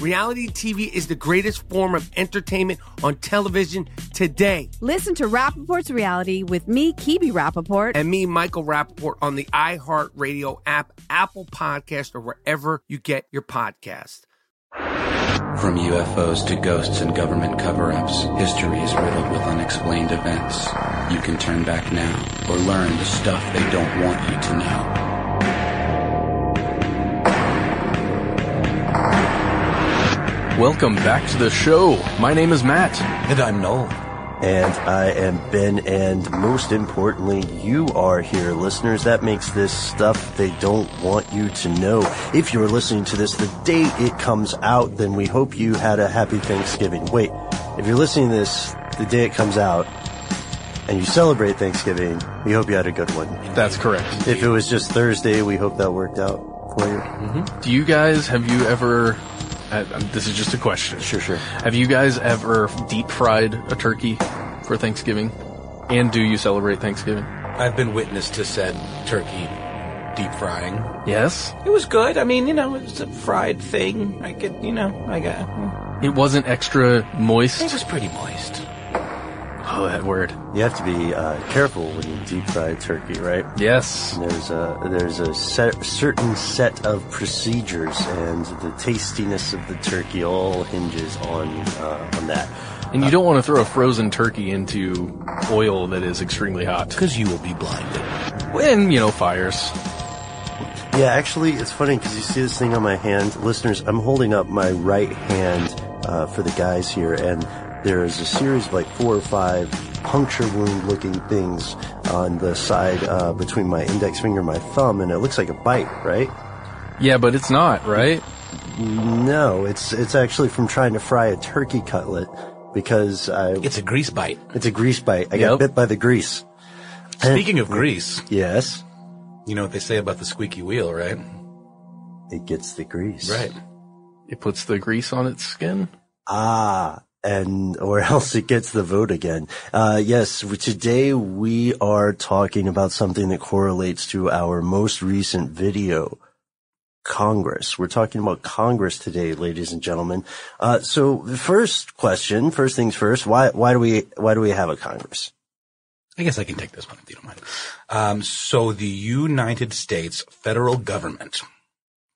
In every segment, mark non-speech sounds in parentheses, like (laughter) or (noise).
Reality TV is the greatest form of entertainment on television today. Listen to Rapaport's Reality with me, Kebby Rapaport. And me, Michael Rapaport, on the iHeartRadio app, Apple Podcast, or wherever you get your podcast. From UFOs to ghosts and government cover ups, history is riddled with unexplained events. You can turn back now or learn the stuff they don't want you to know. Welcome back to the show. My name is Matt. And I'm Noel. And I am Ben, and most importantly, you are here, listeners. That makes this stuff they don't want you to know. If you're listening to this the day it comes out, then we hope you had a happy Thanksgiving. Wait, if you're listening to this the day it comes out, and you celebrate Thanksgiving, we hope you had a good one. That's correct. If it was just Thursday, we hope that worked out for you. Mm-hmm. Do you guys, have you ever, uh, this is just a question. Sure, sure. Have you guys ever deep fried a turkey for Thanksgiving? And do you celebrate Thanksgiving? I've been witness to said turkey deep frying. Yes? It was good. I mean, you know, it was a fried thing. I could, you know, I got. It wasn't extra moist? It was pretty moist. Oh, that word. You have to be uh, careful when you deep fry turkey, right? Yes. And there's a there's a set, certain set of procedures, and the tastiness of the turkey all hinges on uh, on that. And you don't want to throw a frozen turkey into oil that is extremely hot. Because you will be blinded. And, you know, fires. Yeah, actually, it's funny because you see this thing on my hand. Listeners, I'm holding up my right hand uh, for the guys here, and there is a series of like four or five puncture wound looking things on the side uh, between my index finger and my thumb, and it looks like a bite, right? Yeah, but it's not, right? No, it's it's actually from trying to fry a turkey cutlet because I. It's a grease bite. It's a grease bite. I Yep. got bit by the grease. Speaking of grease, Yes, you know what they say about the squeaky wheel, right? it gets the grease. Right. It puts the grease on its skin. Ah, and or else it gets the vote again. Uh, yes, today we are talking about something that correlates to our most recent video. Congress. We're talking about Congress today, ladies and gentlemen. Uh, so the first question, first things first, why, why do we, why do we have a Congress? I guess I can take this one if you don't mind. Um, so the United States federal government,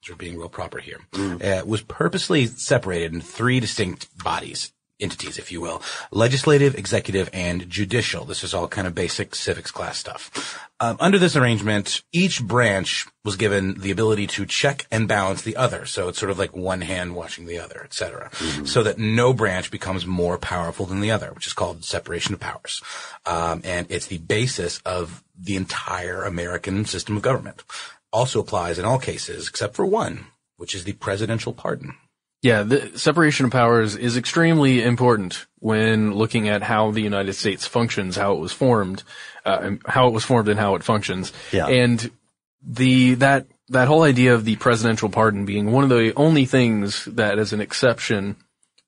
we're being real proper here, uh, was purposely separated into three distinct bodies, entities, if you will. Legislative, executive, and judicial. This is all kind of basic civics class stuff. Um, under this arrangement, each branch was given the ability to check and balance the other. So it's sort of like one hand watching the other, et cetera. So that no branch becomes more powerful than the other, which is called separation of powers. Um, and it's the basis of the entire American system of government. Also applies in all cases except for one, which is the presidential pardon. Yeah, the separation of powers is extremely important when looking at how the United States functions, how it was formed, uh, and how it was formed and how it functions. Yeah. And the, that, that whole idea of the presidential pardon being one of the only things that is an exception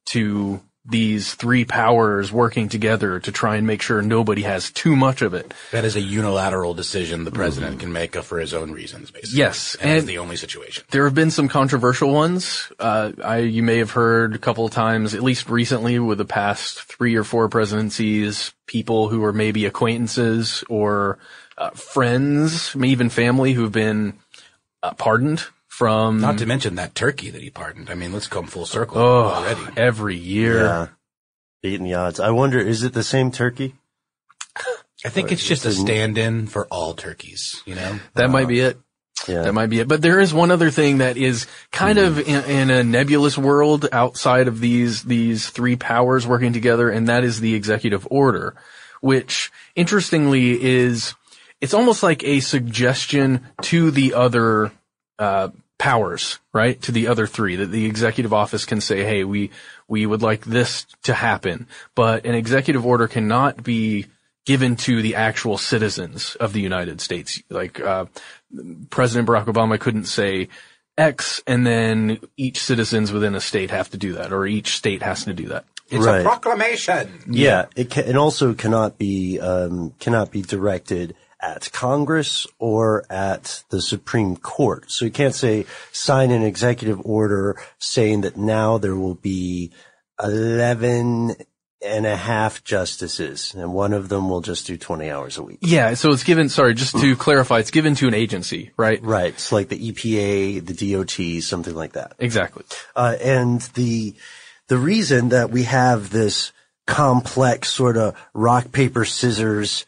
to these three powers working together to try and make sure nobody has too much of it. That is a unilateral decision the president can make for his own reasons, basically. Yes, and, and- the only situation. There have been some controversial ones. Uh, I, you may have heard a couple of times, at least recently with the past three or four presidencies, people who are maybe acquaintances or uh, friends, maybe even family who've been uh, pardoned from Not to mention that turkey that he pardoned. I mean, let's come full circle oh, already. every year. Yeah. Beating the odds. I wonder, is it the same turkey? I think it's just a stand-in for all turkeys, you know? That might be it. Yeah. That might be it. But there is one other thing that is kind of in, in a nebulous world outside of these, these three powers working together, and that is the executive order, which interestingly is, it's almost like a suggestion to the other, uh, powers, right? To the other three that the executive office can say, hey, we, we would like this to happen, but an executive order cannot be given to the actual citizens of the United States. Like, uh, President Barack Obama couldn't say X and then each citizens within a state have to do that or each state has to do that. It's Right. a proclamation. Yeah, it can, it also cannot be um, cannot be directed at Congress or at the Supreme Court. So you can't say sign an executive order saying that now there will be eleven and a half justices, and one of them will just do twenty hours a week. Yeah. So it's given, sorry, just to clarify, it's given to an agency, right? Right. It's like the EPA, the DOT, something like that. Exactly. Uh, and the the reason that we have this complex sort of rock paper scissors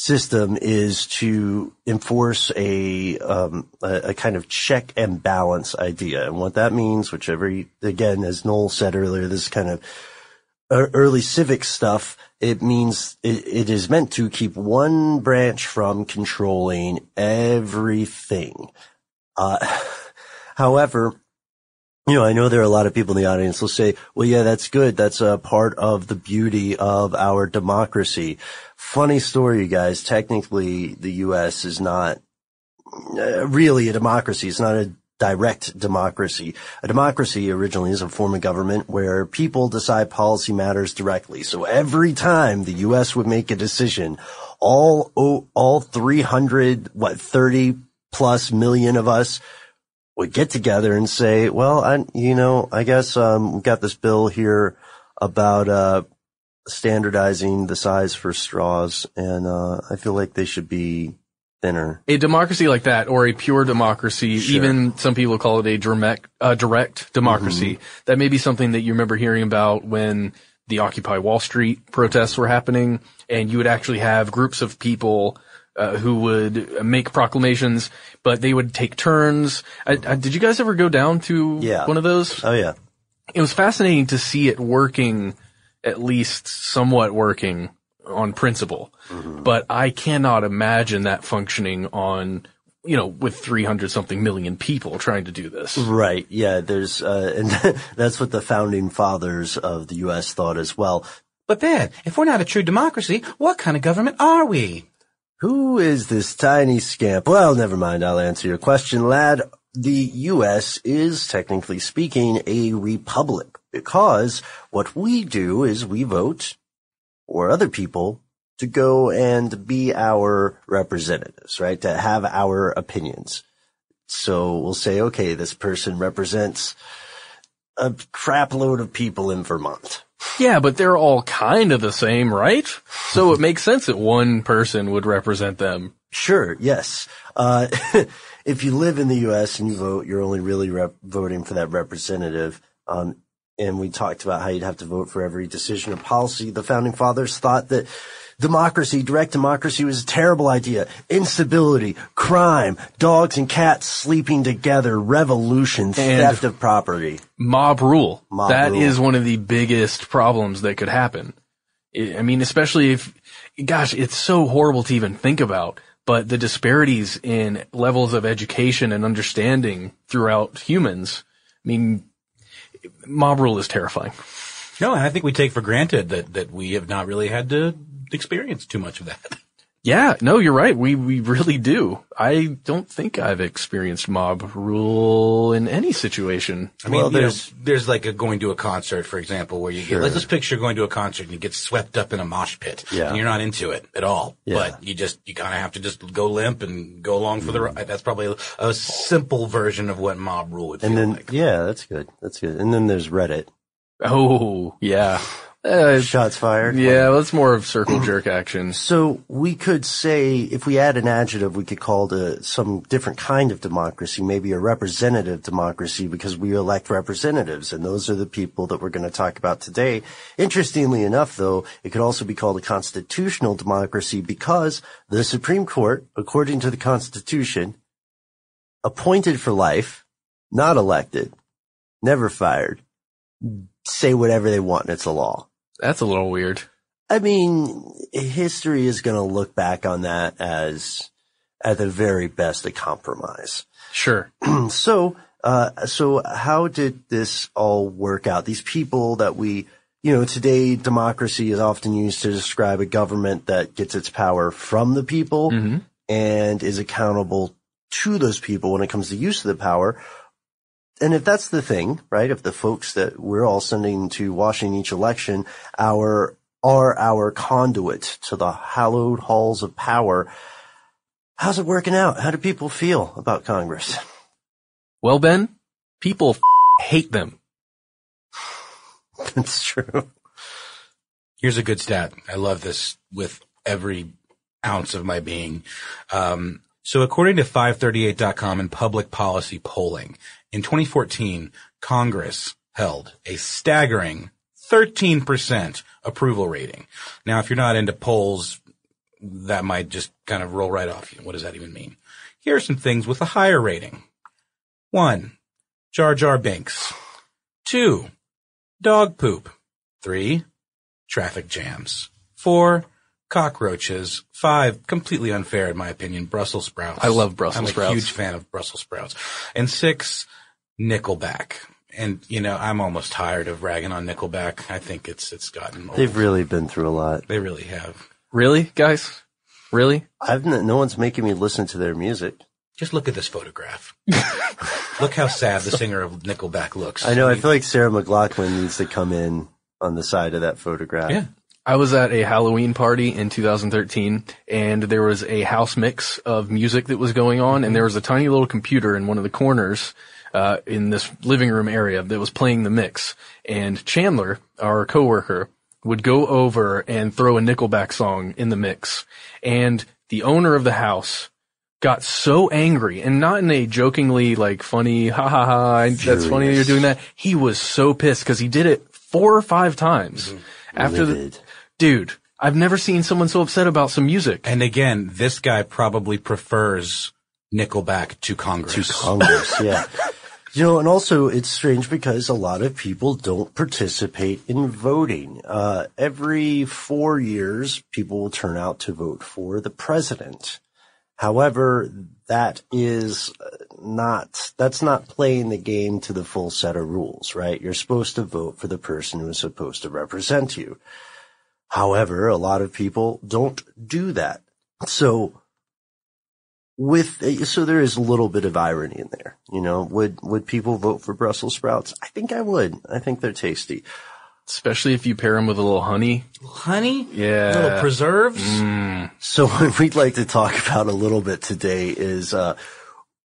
system is to enforce a, um, a a kind of check and balance idea, and what that means, which every again, as Noel said earlier, this kind of early civic stuff. It means it, it is meant to keep one branch from controlling everything. Uh, (laughs) however, you know, I know there are a lot of people in the audience will say, well, yeah, that's good. That's a part of the beauty of our democracy. Funny story, you guys. Technically, the U.S. is not uh, really a democracy. It's not a direct democracy. A democracy originally is a form of government where people decide policy matters directly. So every time the U.S. would make a decision, all, oh, all 300, what, 30 plus million of us would get together and say, well, I, you know, I guess, um, we've got this bill here about, uh, standardizing the size for straws and, uh, I feel like they should be thinner. A democracy like that, or a pure democracy, Sure. even some people call it a direct, uh, direct democracy. That may be something that you remember hearing about when the Occupy Wall Street protests were happening, and you would actually have groups of people uh, who would make proclamations, but they would take turns. I, I, did you guys ever go down to Yeah. one of those? Oh yeah. it was fascinating to see it working, at least somewhat working on principle. But I cannot imagine that functioning on, you know, with 300 something million people trying to do this. Right. Yeah. There's, uh, (laughs) and that's what the founding fathers of the U.S. thought as well. But then, if we're not a true democracy, what kind of government are we? Who is this tiny scamp? Well, never mind. I'll answer your question, lad. The U.S. is technically speaking a republic because what we do is we vote or other people to go and be our representatives, right? To have our opinions. So we'll say, okay, this person represents a crap load of people in Vermont. Yeah, but they're all kind of the same, right? So it makes sense that one person would represent them. Sure, yes. Uh, (laughs) if you live in the U.S. and you vote, you're only really rep- voting for that representative. Um, and we talked about how you'd have to vote for every decision or policy. The founding fathers thought that democracy, direct democracy was a terrible idea. Instability, crime, dogs and cats sleeping together, revolution, theft of property. Mob rule. Mob That is rule. one of the biggest problems that could happen. I mean, especially if, gosh, it's so horrible to even think about. but the disparities in levels of education and understanding throughout humans, I mean, mob rule is terrifying. No, and I think we take for granted that, that we have not really had to experience too much of that. (laughs) Yeah, no, you're right. We we really do. I don't think I've experienced mob rule in any situation. I mean, Well, you know, there's- there's like a going to a concert, for example, where you Sure. get, let's just picture going to a concert and you get swept up in a mosh pit. Yeah. And you're not into it at all. Yeah. But you just, you kind of have to just go limp and go along for the mm. ride. That's probably a, a simple version of what mob rule would feel And then, like. yeah, that's good. That's good. And then there's Reddit. Oh, yeah. Uh, Shots fired. yeah, that's more of circle jerk action. (clears throat) So we could say, if we add an adjective, we could call it some different kind of democracy, maybe a representative democracy, because we elect representatives, and those are the people that we're going to talk about today. Interestingly enough, though, it could also be called a constitutional democracy because the Supreme Court, according to the Constitution, appointed for life, not elected, never fired, say whatever they want, and it's a law. That's a little weird. I mean, history is going to look back on that as, at the very best, a compromise. Sure. (clears throat) so, uh, so how did this all work out? These people that we, you know, today democracy is often used to describe a government that gets its power from the people and is accountable to those people when it comes to use of the power. And if that's the thing, right? If the folks that we're all sending to Washington each election, our, are our conduit to the hallowed halls of power, how's it working out? How do people feel about Congress? Well, Ben, people f- hate them. (laughs) That's true. Here's a good stat. I love this with every ounce of my being. Um, so according to 538.com and public policy polling, in 2014, Congress held a staggering 13% approval rating. Now, if you're not into polls, that might just kind of roll right off you. What does that even mean? Here are some things with a higher rating. One, Jar Jar Binks. Two, dog poop. Three, traffic jams. Four, cockroaches. Five, completely unfair in my opinion, Brussels sprouts. I love Brussels sprouts. I'm a huge fan of Brussels sprouts. And six, Nickelback. And you know, I'm almost tired of ragging on Nickelback. I think it's it's gotten old. They've really been through a lot. they really have. Really, guys? Really? I've n- no one's making me listen to their music. Just look at this photograph. (laughs) look how sad the singer of Nickelback looks. I know. I feel like Sarah McLachlan needs to come in on the side of that photograph. Yeah. I was at a Halloween party in 2013 and there was a house mix of music that was going on and there was a tiny little computer in one of the corners uh, in this living room area that was playing the mix. And Chandler, our coworker, would go over and throw a Nickelback song in the mix. And the owner of the house got so angry and not in a jokingly like funny, ha ha ha, that's funny that you're doing that. He was so pissed because he did it four or five times after the, dude, I've never seen someone so upset about some music. And again, this guy probably prefers Nickelback to Congress. To Congress, yeah. (laughs) You know, and also it's strange because a lot of people don't participate in voting. Uh, every four years, people will turn out to vote for the president. However, that is uh, not, that's not playing the game to the full set of rules, right? You're supposed to vote for the person who is supposed to represent you. However, a lot of people don't do that. So with, so there is a little bit of irony in there. You know, would, would people vote for Brussels sprouts? I think I would. I think they're tasty. Especially if you pair them with a little honey. Honey? Yeah. Little preserves? So (laughs) what we'd like to talk about a little bit today is, uh,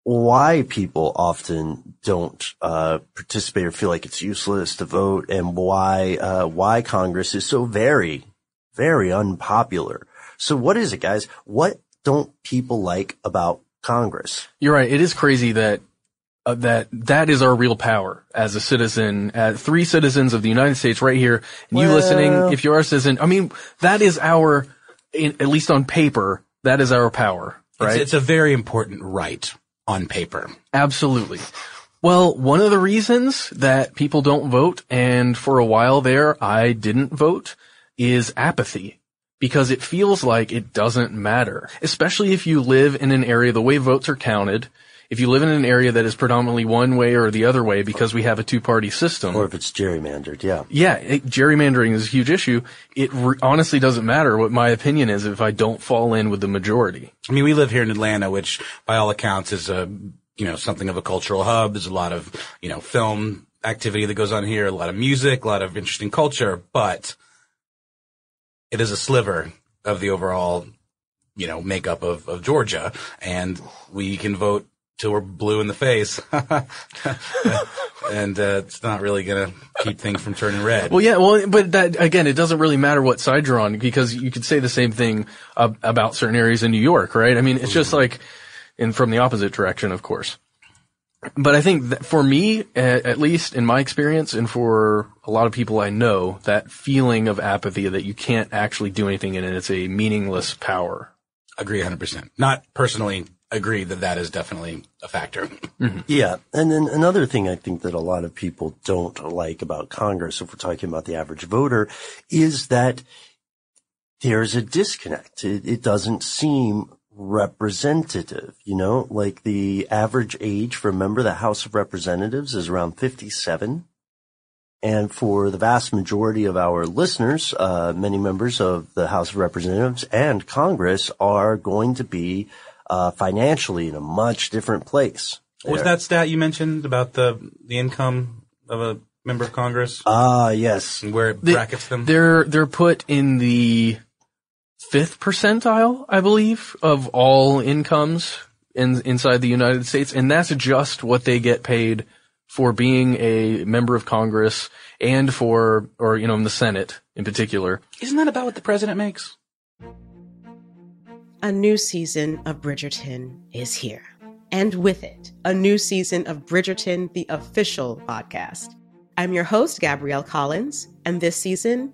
why people often don't, uh, participate or feel like it's useless to vote and why, uh, why Congress is so very, very unpopular. So what is it, guys? What don't people like about Congress? You're right. It is crazy that uh, that that is our real power as a citizen, as three citizens of the United States right here. And you listening, if you are a citizen, I mean, that is our, in, at least on paper, that is our power, right? It's, it's a very important right on paper. Absolutely. Well, one of the reasons that people don't vote, and for a while there I didn't vote, is apathy. Because it feels like it doesn't matter, especially if you live in an area, the way votes are counted. If you live in an area that is predominantly one way or the other way because we have a two party system. Or if it's gerrymandered, yeah. Yeah, it, gerrymandering is a huge issue. It re- honestly doesn't matter what my opinion is if I don't fall in with the majority. I mean, we live here in Atlanta, which by all accounts is a, you know, something of a cultural hub. There's a lot of, you know, film activity that goes on here, a lot of music, a lot of interesting culture, but it is a sliver of the overall, you know, makeup of, of Georgia. And we can vote till we're blue in the face. (laughs) and uh, it's not really going to keep things from turning red. Well, yeah, well, but that, again, it doesn't really matter what side you're on because you could say the same thing uh, about certain areas in New York, right? I mean, it's just like, and from the opposite direction, of course. But I think that for me, at least in my experience, and for a lot of people I know, that feeling of apathy that you can't actually do anything in it, it's a meaningless power. Agree 100%. Not personally agree that that is definitely a factor. Mm-hmm. Yeah. And then another thing I think that a lot of people don't like about Congress, if we're talking about the average voter, is that there's a disconnect. It, it doesn't seem representative, you know, like the average age for a member of the House of Representatives is around 57. And for the vast majority of our listeners, uh, many members of the House of Representatives and Congress are going to be uh, financially in a much different place. What was that stat you mentioned about the the income of a member of Congress? Ah, yes. And where it brackets them? They're they're put in the fifth percentile, I believe, of all incomes in inside the United States, and that's just what they get paid for being a member of Congress and for, or you know, in the Senate in particular. Isn't that about what the president makes? A new season of Bridgerton is here. And with it, a new season of Bridgerton, the official podcast. I'm your host, Gabrielle Collins, and this season,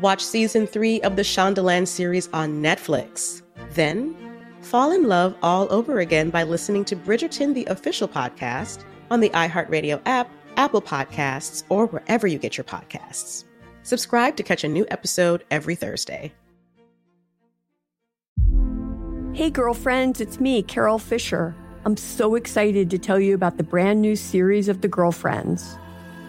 Watch season three of the Shondaland series on Netflix. Then, fall in love all over again by listening to Bridgerton, the official podcast, on the iHeartRadio app, Apple Podcasts, or wherever you get your podcasts. Subscribe to catch a new episode every Thursday. Hey, girlfriends, it's me, Carol Fisher. I'm so excited to tell you about the brand new series of The Girlfriends.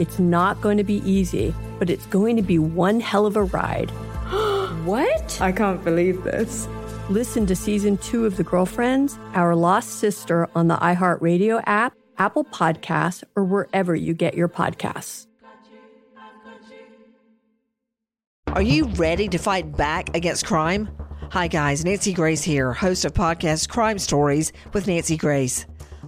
It's not going to be easy, but it's going to be one hell of a ride. (gasps) what? I can't believe this. Listen to season two of The Girlfriends, Our Lost Sister on the iHeartRadio app, Apple Podcasts, or wherever you get your podcasts. Are you ready to fight back against crime? Hi, guys. Nancy Grace here, host of podcast Crime Stories with Nancy Grace.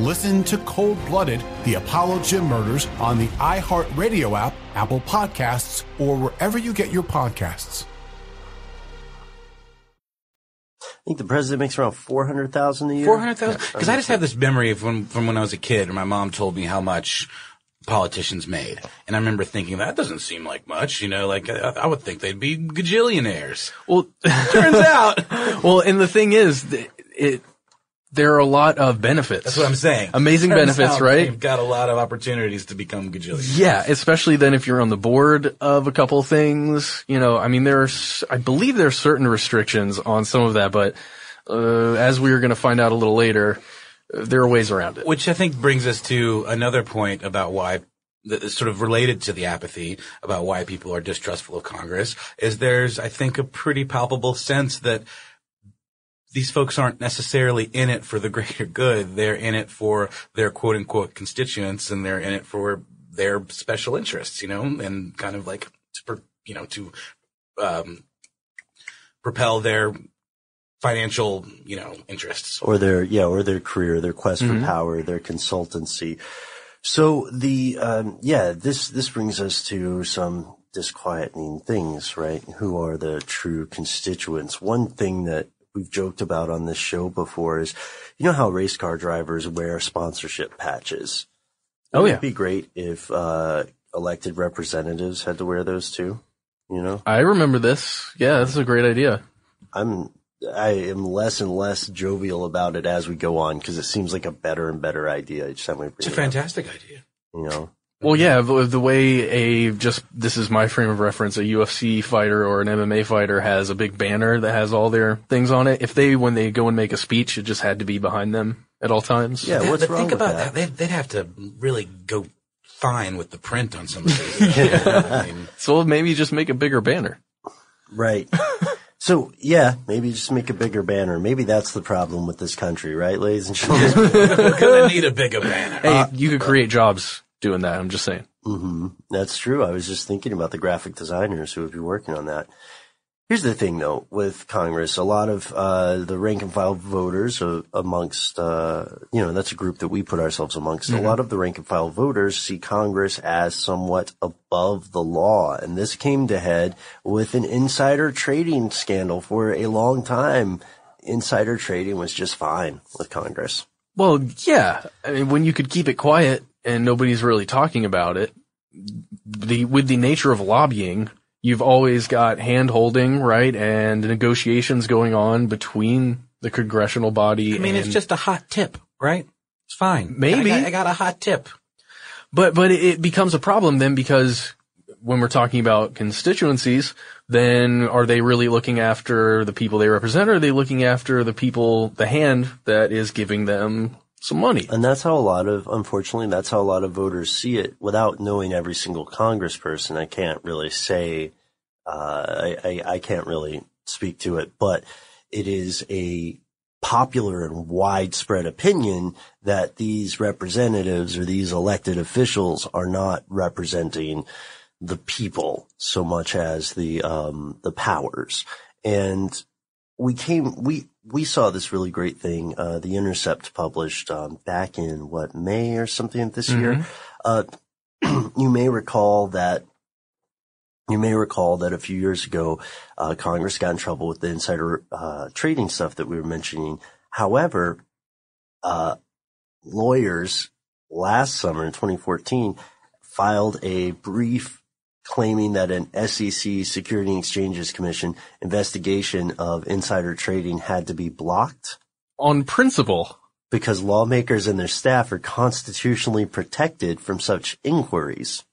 Listen to Cold Blooded The Apollo Gym Murders on the iHeartRadio app, Apple Podcasts, or wherever you get your podcasts. I think the president makes around four hundred thousand a year. Four hundred thousand. Because I just have this memory of when, from when I was a kid, and my mom told me how much politicians made, and I remember thinking that doesn't seem like much. You know, like I, I would think they'd be gajillionaires. Well, (laughs) turns out. (laughs) well, and the thing is, th- it there are a lot of benefits. That's what I'm saying. Amazing (laughs) Turns benefits, right? You've got a lot of opportunities to become gajillionaires. Yeah, especially then if you're on the board of a couple things. You know, I mean, there's, I believe there's certain restrictions on some of that, but uh, as we are going to find out a little later, there are ways around it. Which I think brings us to another point about why sort of related to the apathy about why people are distrustful of Congress is there's, I think, a pretty palpable sense that these folks aren't necessarily in it for the greater good. They're in it for their quote unquote constituents and they're in it for their special interests, you know, and kind of like to, you know, to, um, propel their financial, you know, interests. or their yeah, or their career, their quest Mhm. for power, their consultancy. So the um, yeah, this this brings us to some disquieting things, right? Who are the true constituents? One thing that we've joked about on this show before is, you know how race car drivers wear sponsorship patches. Oh, Wouldn't yeah. it'd be great if uh, elected representatives had to wear those too. You know, I remember this. Yeah, this is a great idea. I'm I am less and less jovial about it as we go on because it seems like a better and better idea each time we bring It's a it up, fantastic idea. You know, Well, yeah, the, the way a just this is my frame of reference. A UFC fighter or an MMA fighter has a big banner that has all their things on it. If they, when they go and make a speech, it just had to be behind them at all times. Yeah, what's But wrong think with about that? that. They'd, they'd have to really go fine with the print on some of these. (laughs) I mean, So maybe just make a bigger banner. right? so yeah, maybe just make a bigger banner. Maybe that's the problem with this country, right, ladies and gentlemen? (laughs) We're gonna need a bigger banner. Hey, you could create jobs doing that. I'm just saying. hmm That's true. I was just thinking about the graphic designers who would be working on that. Here's the thing though, with Congress, a lot of, uh, the rank and file voters uh, amongst, uh, you know, that's a group that we put ourselves amongst. A Mhm. lot of the rank and file voters see Congress as somewhat above the law. And this came to head with an insider trading scandal for a long time. Insider trading was just fine with Congress. Well, yeah. I mean, when you could keep it quiet and nobody's really talking about it, the with the nature of lobbying, you've always got hand holding, right, and negotiations going on between the congressional body. I mean, it's just a hot tip, right? It's fine. Maybe. I got, I got a hot tip. But but it, it becomes a problem then because when we're talking about constituencies, then are they really looking after the people they represent, or are they looking after the people, the hand that is giving them some money? And that's how a lot of, unfortunately, that's how a lot of voters see it. Without knowing every single congressperson, I can't really say, uh, I, I, I can't really speak to it, but it is a popular and widespread opinion that these representatives or these elected officials are not representing the people so much as the um, the powers. And we came we we saw this really great thing. Uh, the Intercept published um, back in what May or something this Mhm. year. Uh, (clears throat) you may recall that you may recall that a few years ago, uh, Congress got in trouble with the insider uh, trading stuff that we were mentioning. However, uh, lawyers last summer in 2014 filed a brief claiming that an SEC Security and Exchanges Commission investigation of insider trading had to be blocked On principle. because lawmakers and their staff are constitutionally protected from such inquiries.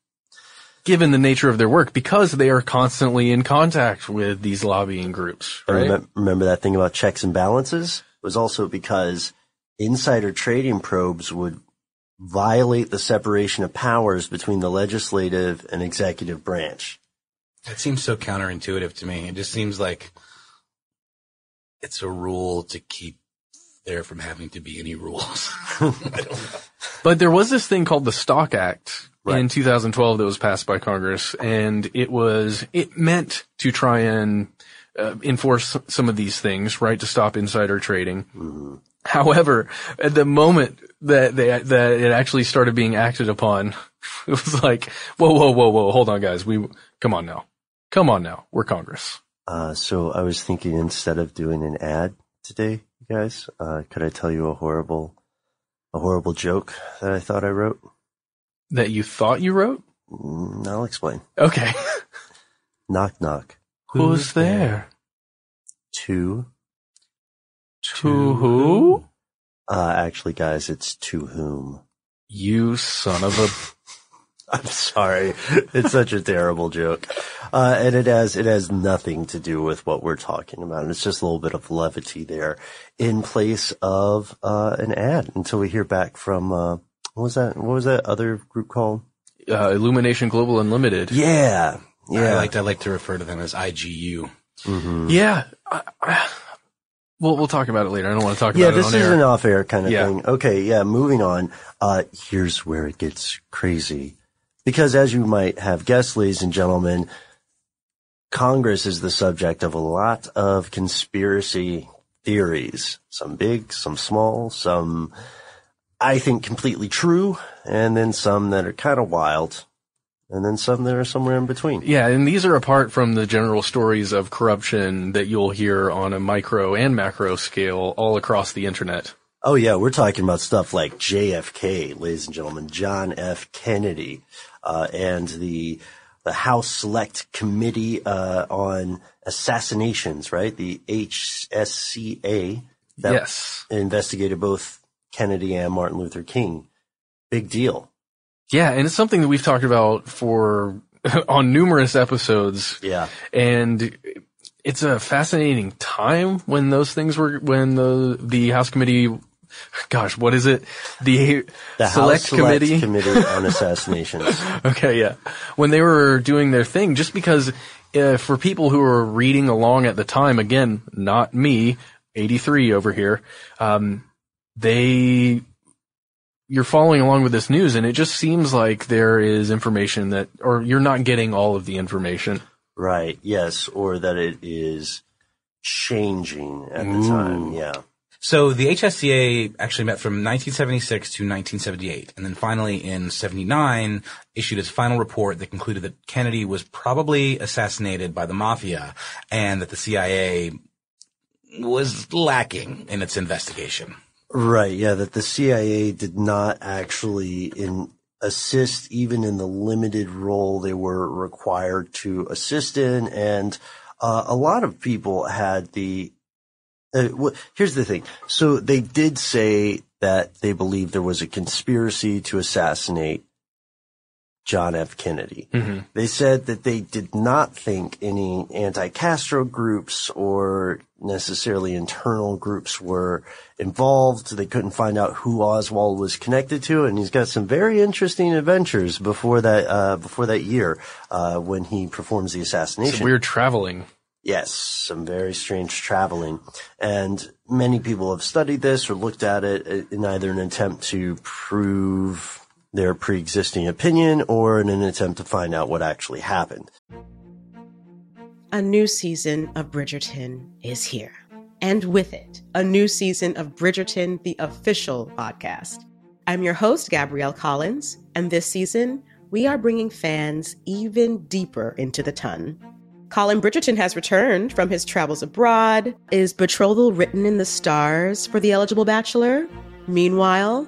Given the nature of their work, because they are constantly in contact with these lobbying groups, right? remem- Remember that thing about checks and balances? It was also because insider trading probes would violate the separation of powers between the legislative and executive branch. That seems so counterintuitive to me. It just seems like it's a rule to keep there from having to be any rules. (laughs) I don't know. But there was this thing called the Stock Act in 2012 that was passed by Congress, and it was it meant to try and uh, enforce some of these things, right, to stop insider trading. Mm-hmm. However, at the moment that they that it actually started being acted upon, (laughs) it was like, whoa, whoa, whoa, whoa, hold on, guys, we come on now, come on now, we're Congress. Uh, so I was thinking instead of doing an ad today, you guys, uh, could I tell you a horrible, a horrible joke that I thought I wrote? That you thought you wrote? Mm, I'll explain. Okay. (laughs) Knock knock. Who's there? Two. To who? Uh, actually guys, it's to whom. You son of a. (laughs) I'm sorry. It's such a terrible joke. Uh, and it has, it has nothing to do with what we're talking about. It's just a little bit of levity there in place of, uh, an ad until we hear back from, uh, what was that? What was that other group called? Uh, Illumination Global Unlimited. Yeah. Yeah. I Yeah. like to, I like to refer to them as IGU. Mhm. Yeah. I, I, we'll, we'll talk about it later. I don't want to talk Yeah, about it Yeah, this is air. an off air kind of Yeah. thing. Okay, yeah, moving on. Uh, here's where it gets crazy. Because as you might have guessed, ladies and gentlemen, Congress is the subject of a lot of conspiracy theories. Some big, some small, some I think completely true, and then some that are kind of wild, and then some that are somewhere in between. Yeah, and these are apart from the general stories of corruption that you'll hear on a micro and macro scale all across the internet. Oh yeah, we're talking about stuff like JFK, ladies and gentlemen, John F. Kennedy, uh, and the the House Select Committee uh, on Assassinations, right? The HSCA that Yes. investigated both Kennedy and Martin Luther King. Big deal. Yeah, and it's something that we've talked about for (laughs) on numerous episodes. Yeah. And it's a fascinating time when those things were when the the House committee gosh, what is it? The, The select House Select committee Committee on (laughs) Assassinations. okay, yeah. When they were doing their thing, just because uh, for people who were reading along at the time, again, not me, 83 over here, um, they, you're following along with this news and it just seems like there is information that, or you're not getting all of the information. Right. Yes. Or that it is changing at the time. Yeah. So the HSCA actually met from 1976 to 1978, and then finally in 79 issued its final report that concluded that Kennedy was probably assassinated by the mafia, and that the CIA was lacking in its investigation. Right. Yeah. That the CIA did not actually in assist even in the limited role they were required to assist in. And, uh, a lot of people had the, uh, wh- here's the thing. So they did say that they believed there was a conspiracy to assassinate John F. Kennedy. Mhm. They said that they did not think any anti-Castro groups or necessarily internal groups were involved. They couldn't find out who Oswald was connected to, and he's got some very interesting adventures before that uh, before that year uh, when he performs the assassination. Some weird traveling. Yes, some very strange traveling. And many people have studied this or looked at it in either an attempt to prove their pre-existing opinion or in an attempt to find out what actually happened. A new season of Bridgerton is here. And with it, a new season of Bridgerton, the official podcast. I'm your host, Gabrielle Collins, and this season, we are bringing fans even deeper into the ton. Colin Bridgerton has returned from his travels abroad. Is betrothal written in the stars for the eligible bachelor? Meanwhile,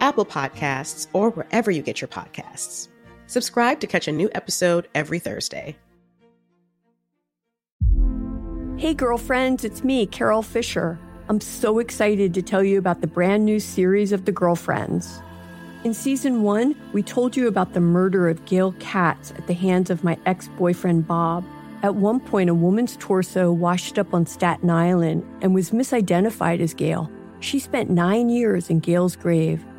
Apple Podcasts, or wherever you get your podcasts. Subscribe to catch a new episode every Thursday. Hey, girlfriends, it's me, Carol Fisher. I'm so excited to tell you about the brand new series of The Girlfriends. In season one, we told you about the murder of Gail Katz at the hands of my ex boyfriend Bob. At one point, a woman's torso washed up on Staten Island and was misidentified as Gail. She spent nine years in Gail's grave,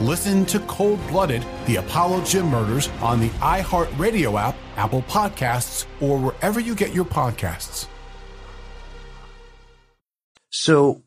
Listen to Cold Blooded, the Apollo Gym Murders on the iHeartRadio app, Apple Podcasts, or wherever you get your podcasts. So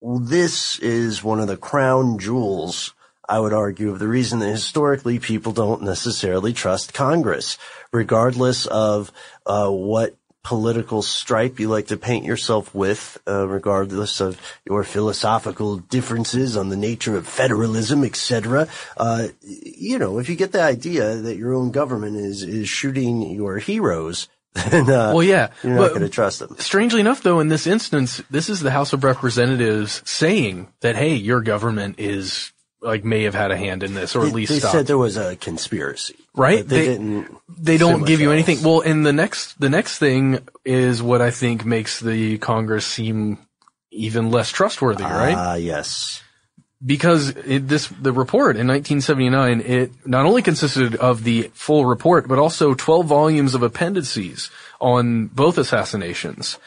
this is one of the crown jewels, I would argue, of the reason that historically people don't necessarily trust Congress, regardless of uh, what political stripe you like to paint yourself with, uh, regardless of your philosophical differences on the nature of federalism, etc. Uh, you know, if you get the idea that your own government is is shooting your heroes, (laughs) then uh, well, yeah, you're not going to trust them. Strangely enough, though, in this instance, this is the House of Representatives saying that, hey, your government is like may have had a hand in this or They, at least they stopped. said there was a conspiracy, right? They, They- didn't. they don't give you else. anything. Well, and the next the next thing is what I think makes the Congress seem even less trustworthy, right? Ah, yes. because it, this the report in 1979 it not only consisted of the full report but also 12 volumes of appendices on both assassinations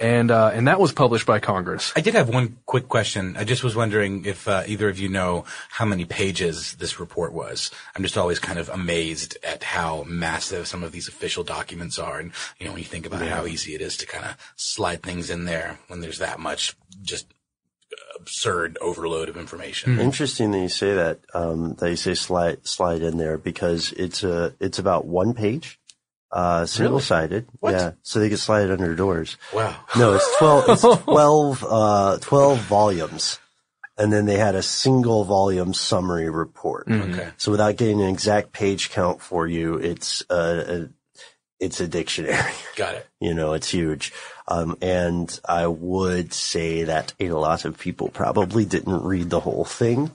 and uh, and that was published by Congress. I did have one quick question. I just was wondering if uh, either of you know how many pages this report was. I'm just always kind of amazed at how massive some of these official documents are, and you know when you think about how easy it is to kind of slide things in there when there's that much just absurd overload of information. Interesting that you say that. Um, that you say slide slide in there because it's a it's about one page, uh, single sided. What? Yeah, so they can slide it under doors. Wow. No, it's twelve. It's (laughs) twelve. Uh, twelve volumes, and then they had a single volume summary report. Mhm. Okay. So without getting an exact page count for you, it's a, a it's a dictionary. (laughs) Got it. You know, it's huge. Um, and I would say that a lot of people probably didn't read the whole thing.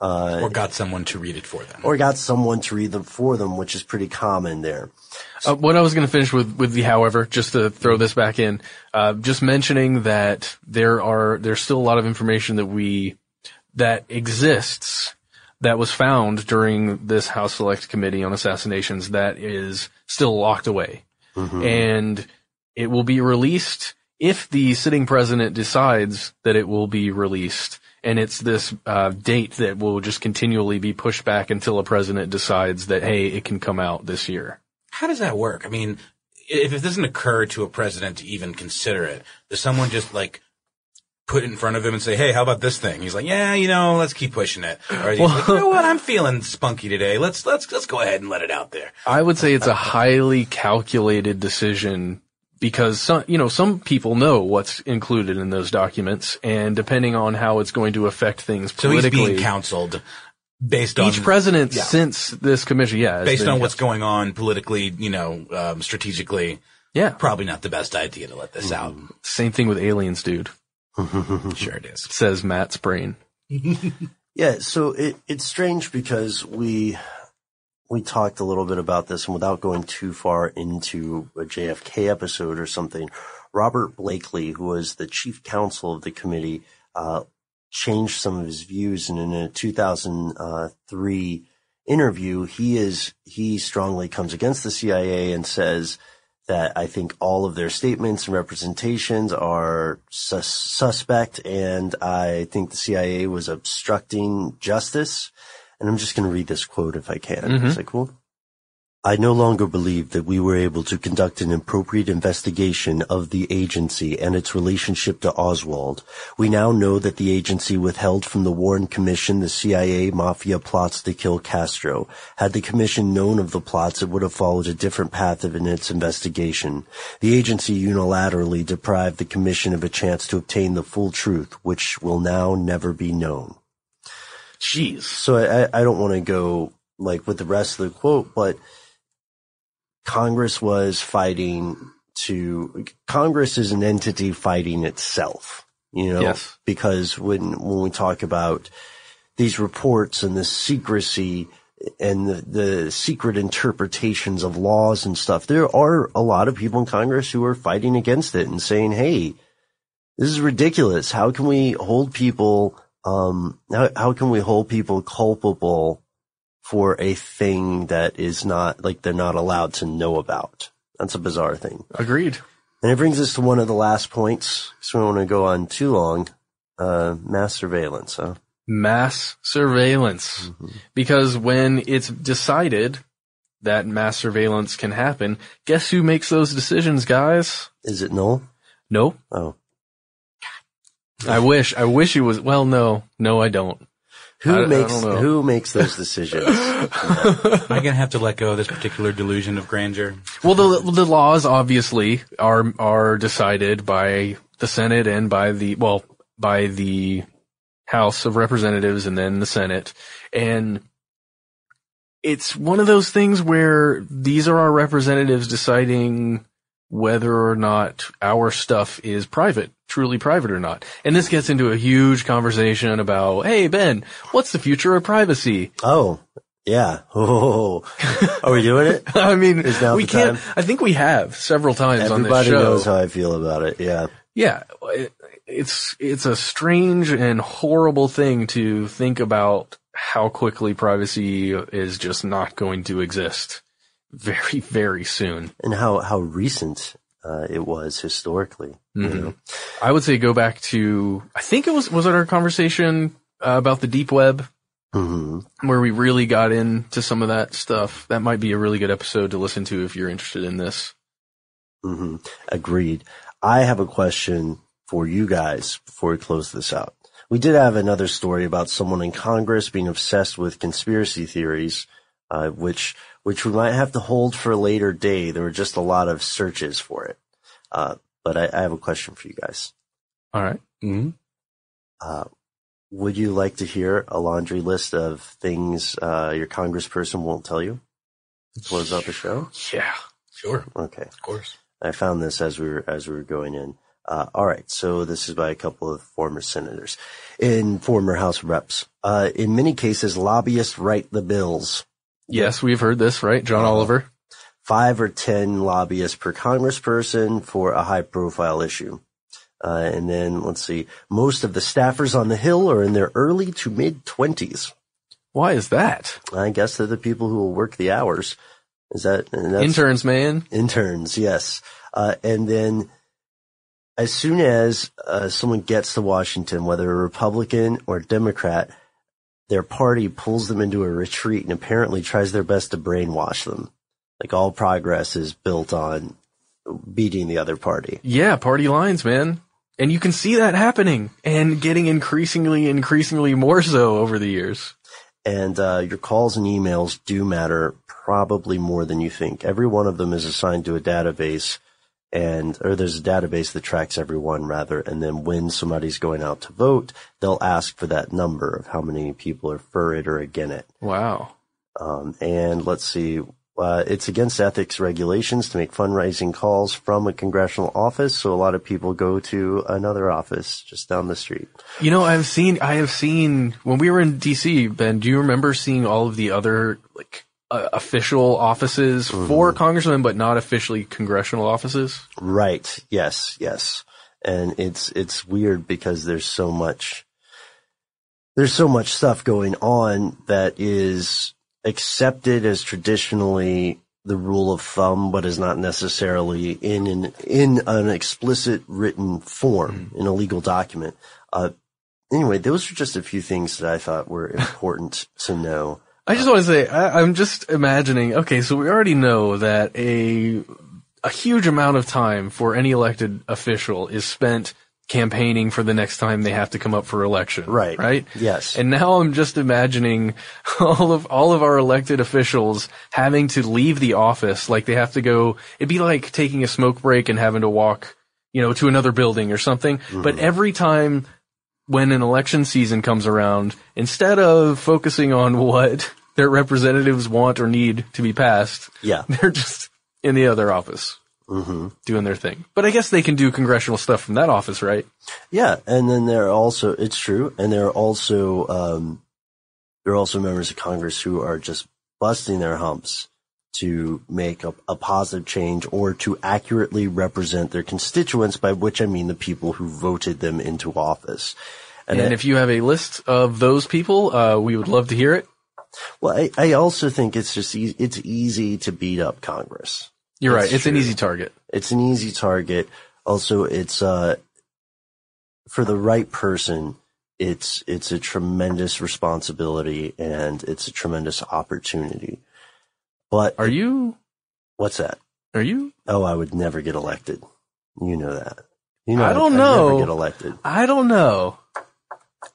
Uh, Or got someone to read it for them. or got someone to read them for them, which is pretty common there. Uh, what I was going to finish with, with the however, just to throw this back in, uh, just mentioning that there are, there's still a lot of information that we, that exists that was found during this House Select Committee on Assassinations that is still locked away. And it will be released if the sitting president decides that it will be released. And it's this uh, date that will just continually be pushed back until a president decides that, hey, it can come out this year. How does that work? I mean, if it doesn't occur to a president to even consider it, does someone just like put it in front of him and say, "Hey, how about this thing?" He's like, "Yeah, you know, let's keep pushing it." Or he's like, "You know what? (laughs) I'm feeling spunky today. Let's let's let's go ahead and let it out there." I would say it's a highly calculated decision because some, you know, some people know what's included in those documents and depending on how it's going to affect things politically. So he's politically. being counseled based on each president Yeah. since this commission, yeah, based on what's going on politically, you know, um, strategically. Yeah, probably not the best idea to let this out. Same thing with aliens, dude. (laughs) sure it is. Says Matt's brain. (laughs) Yeah, so it, it's strange because we we talked a little bit about this, and without going too far into a JFK episode or something, Robert Blakey, who was the chief counsel of the committee, uh, changed some of his views, and in a 2003 interview, he is he strongly comes against the CIA and says that I think all of their statements and representations are sus- suspect, and I think the CIA was obstructing justice. And I'm just going to read this quote if I can. Mhm. Is that cool? I no longer believe that we were able to conduct an appropriate investigation of the agency and its relationship to Oswald. We now know that the agency withheld from the Warren Commission the CIA mafia plots to kill Castro. Had the commission known of the plots, it would have followed a different path in its investigation. The agency unilaterally deprived the commission of a chance to obtain the full truth, which will now never be known. Jeez. So I, I don't want to go like with the rest of the quote, but Congress was fighting to, Congress is an entity fighting itself, you know, Yes. because when, when we talk about these reports and the secrecy and the, the secret interpretations of laws and stuff, there are a lot of people in Congress who are fighting against it and saying, Hey, this is ridiculous. How can we hold people, um, how, how can we hold people culpable for a thing that is not, like they're not allowed to know about? That's a bizarre thing. Agreed. And it brings us to one of the last points. So we don't want to go on too long. Uh, mass surveillance, huh? Mass surveillance. Mm-hmm. Because when it's decided that mass surveillance can happen, guess who makes those decisions, guys? Is it Noel? No. Oh. I wish, I wish it was, well, no, no, I don't. Who I- I makes, don't who makes those decisions? (laughs) Am I gonna have to let go of this particular delusion of grandeur? Well, the the laws obviously are are decided by the Senate and by the well by the House of Representatives and then the Senate, and it's one of those things where these are our representatives deciding whether or not our stuff is private truly private or not. And this gets into a huge conversation about, hey Ben, what's the future of privacy? Oh, yeah. Oh, (laughs) are we doing it? (laughs) I mean, we can't. time? I think we have several times on this show. Everybody knows how I feel about it. Yeah. Yeah, it- it's it's a strange and horrible thing to think about how quickly privacy is just not going to exist very very soon. And how, how recent, uh, it was historically. you Mhm. know? I would say go back to I think it was was it our conversation uh, about the deep web Mm-hmm. where we really got into some of that stuff. That might be a really good episode to listen to if you're interested in this. hmm Agreed. I have a question for you guys before we close this out. We did have another story about someone in Congress being obsessed with conspiracy theories, uh, which which we might have to hold for a later day. There were just a lot of searches for it. Uh, but I, I have a question for you guys. All right. Mm-hmm. Uh, would you like to hear a laundry list of things uh, your congressperson won't tell you to close out the show? Yeah. Sure. Okay. Of course. I found this as we were as we were going in. Uh, all right, so this is by a couple of former senators in former House reps. Uh, in many cases, lobbyists write the bills. Yes, we've heard this, right? John Oliver. Five or ten lobbyists per congressperson for a high profile issue. Uh, and then let's see, most of the staffers on the Hill are in their early to mid twenties. Why is that? I guess they're the people who will work the hours. Is that Interns, man. Interns, yes. Uh, and then as soon as uh, someone gets to Washington, whether a Republican or Democrat, their party pulls them into a retreat and apparently tries their best to brainwash them. Like all progress is built on beating the other party. Yeah, party lines, man. And you can see that happening and getting increasingly, increasingly more so over the years. And uh, your calls and emails do matter probably more than you think. Every one of them is assigned to a database and, or there's a database that tracks everyone rather. And then when somebody's going out to vote, they'll ask for that number of how many people are for it or against it. Wow. Um, and let's see, uh, it's against ethics regulations to make fundraising calls from a congressional office. So a lot of people go to another office just down the street. You know, I've seen, I have seen, when we were in DC, Ben, do you remember seeing all of the other, like, uh, official offices for congressmen, but not officially congressional offices? Right. Yes. Yes. And it's, it's weird because there's so much, there's so much stuff going on that is accepted as traditionally the rule of thumb, but is not necessarily in an, in an explicit written form in a legal document. Uh, anyway, those are just a few things that I thought were (laughs) important to know. I just want to say, I, I'm just imagining, okay, so we already know that a, a huge amount of time for any elected official is spent campaigning for the next time they have to come up for election. Right. Right? Yes. And now I'm just imagining (laughs) all of, all of our elected officials having to leave the office, like they have to go, it'd be like taking a smoke break and having to walk, you know, to another building or something. Mm-hmm. But every time when an election season comes around, instead of focusing on (laughs) what their representatives want or need to be passed, Yeah. (laughs) they're just in the other office Mm-hmm. doing their thing. But I guess they can do congressional stuff from that office, right? Yeah, and then there are also it's true, and there are also um, there are also members of Congress who are just busting their humps to make a, a positive change or to accurately represent their constituents, by which I mean the people who voted them into office. And, I- if you have a list of those people, uh, we would love to hear it. Well, I, I also think it's just e- it's easy to beat up Congress. You're right. It's an easy target. It's an easy target. Also, it's uh for the right person. It's it's a tremendous responsibility and it's a tremendous opportunity. But Are you? what's that? Are you? Oh, I would never get elected. You know that. You know I don't I'd know. Never get elected. I don't know.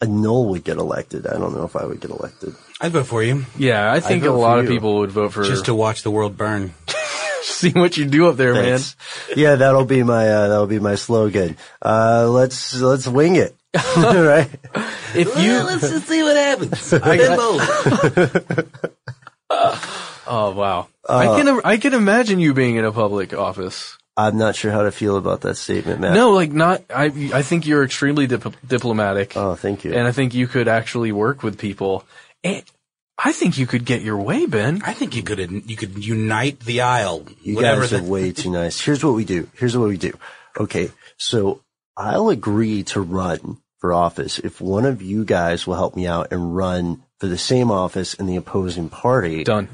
A Noel would get elected. I don't know if I would get elected. I'd vote for you. Yeah, I think a vote for lot of you. people would vote for Just to watch the world burn. (laughs) see what you do up there, Thanks. Yeah, that'll be my uh, that'll be my slogan. Uh, let's let's wing it. (laughs) right? man. If you, let's just see what happens. I got- (laughs) oh wow, I can I can imagine you being in a public office. I'm not sure how to feel about that statement, Matt. No, like not. I I think you're extremely dip- diplomatic. Oh, thank you. And I think you could actually work with people. And I think you could get your way, Ben. I think you could you could unite the aisle. You whatever guys are the- way too nice. Here's what we do. Here's what we do. Okay. So I'll agree to run for office if one of you guys will help me out and run for the same office in the opposing party. Done.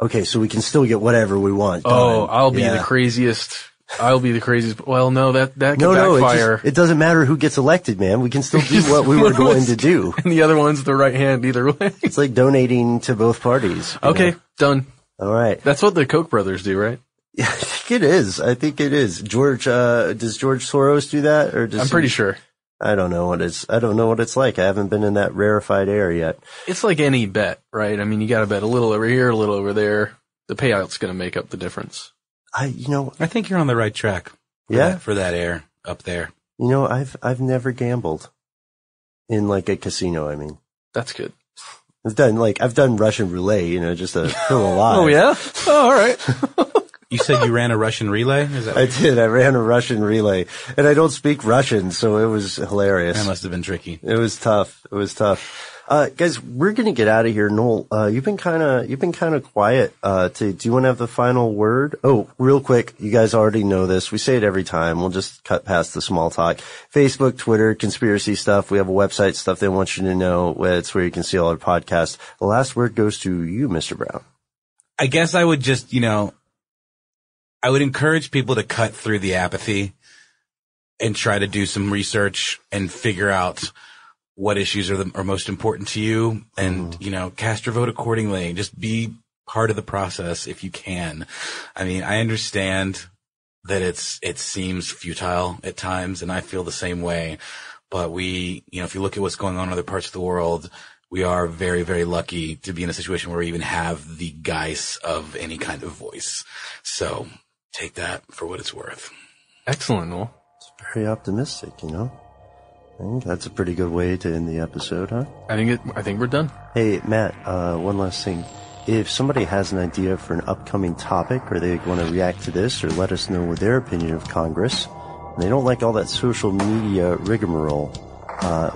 Okay. So we can still get whatever we want. Oh. I'll be Yeah. the craziest. I'll be the craziest. Well, no, that that could No, no, it, backfire. just, it doesn't matter who gets elected, man. We can still do (laughs) what we were (laughs) going to do. (laughs) and the other one's the right hand either way. It's like donating to both parties. Okay, know? done. All right. That's what the Koch brothers do, right? I think it is. I think it is. George, uh, does George Soros do that or does I'm pretty he- sure. I don't know what it's, I don't know what it's like. I haven't been in that rarefied air yet. It's like any bet, right? I mean, you got to bet a little over here, a little over there. The payout's going to make up the difference. I, you know, I think you're on the right track. For Yeah? that, for that air up there. you know, I've, I've never gambled in like a casino. I mean, That's good. I've done like, I've done Russian roulette, you know, just to feel alive. (laughs) Oh yeah. Oh, all right. (laughs) You said you ran a Russian relay? Is that I did. I ran a Russian relay and I don't speak Russian, so it was hilarious. That must have been tricky. It was tough. It was tough. Uh, guys, we're gonna get out of here. Noel, uh, you've been kind of, you've been kind of quiet. Uh, to, do you want to have the final word? Oh, real quick. You guys already know this. We say it every time. We'll just cut past the small talk. Facebook, Twitter, conspiracy stuff. We have a website, stuff they want you to know. It's where you can see all our podcasts. The last word goes to you, Mr. Brown. I guess I would just, you know, I would encourage people to cut through the apathy and try to do some research and figure out what issues are the, are most important to you and, mm-hmm. you know, cast your vote accordingly. Just be part of the process if you can. I mean, I understand that it's, it seems futile at times and I feel the same way, but we, you know, if you look at what's going on in other parts of the world, we are very, very lucky to be in a situation where we even have the guise of any kind of voice. So take that for what it's worth. Excellent, Noel. It's very optimistic, you know. I think that's a pretty good way to end the episode, huh? I think it, I think we're done. Hey, Matt, uh, one last thing. If somebody has an idea for an upcoming topic or they want to react to this or let us know their opinion of Congress, and they don't like all that social media rigmarole, uh,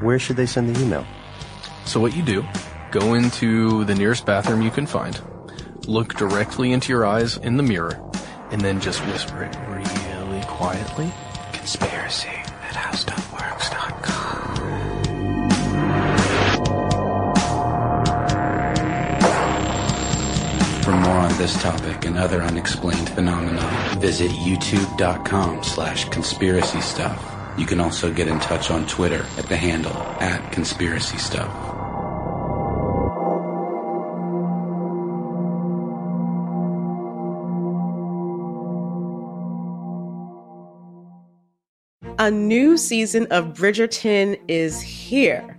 where should they send the email? So what you do, go into the nearest bathroom you can find, look directly into your eyes in the mirror, and then just whisper it really quietly. Conspiracy at howstuffworks.com. this topic and other unexplained phenomena, visit youtube.com slash conspiracy stuff. You can also get in touch on Twitter at the handle at conspiracy stuff. A new season of Bridgerton is here.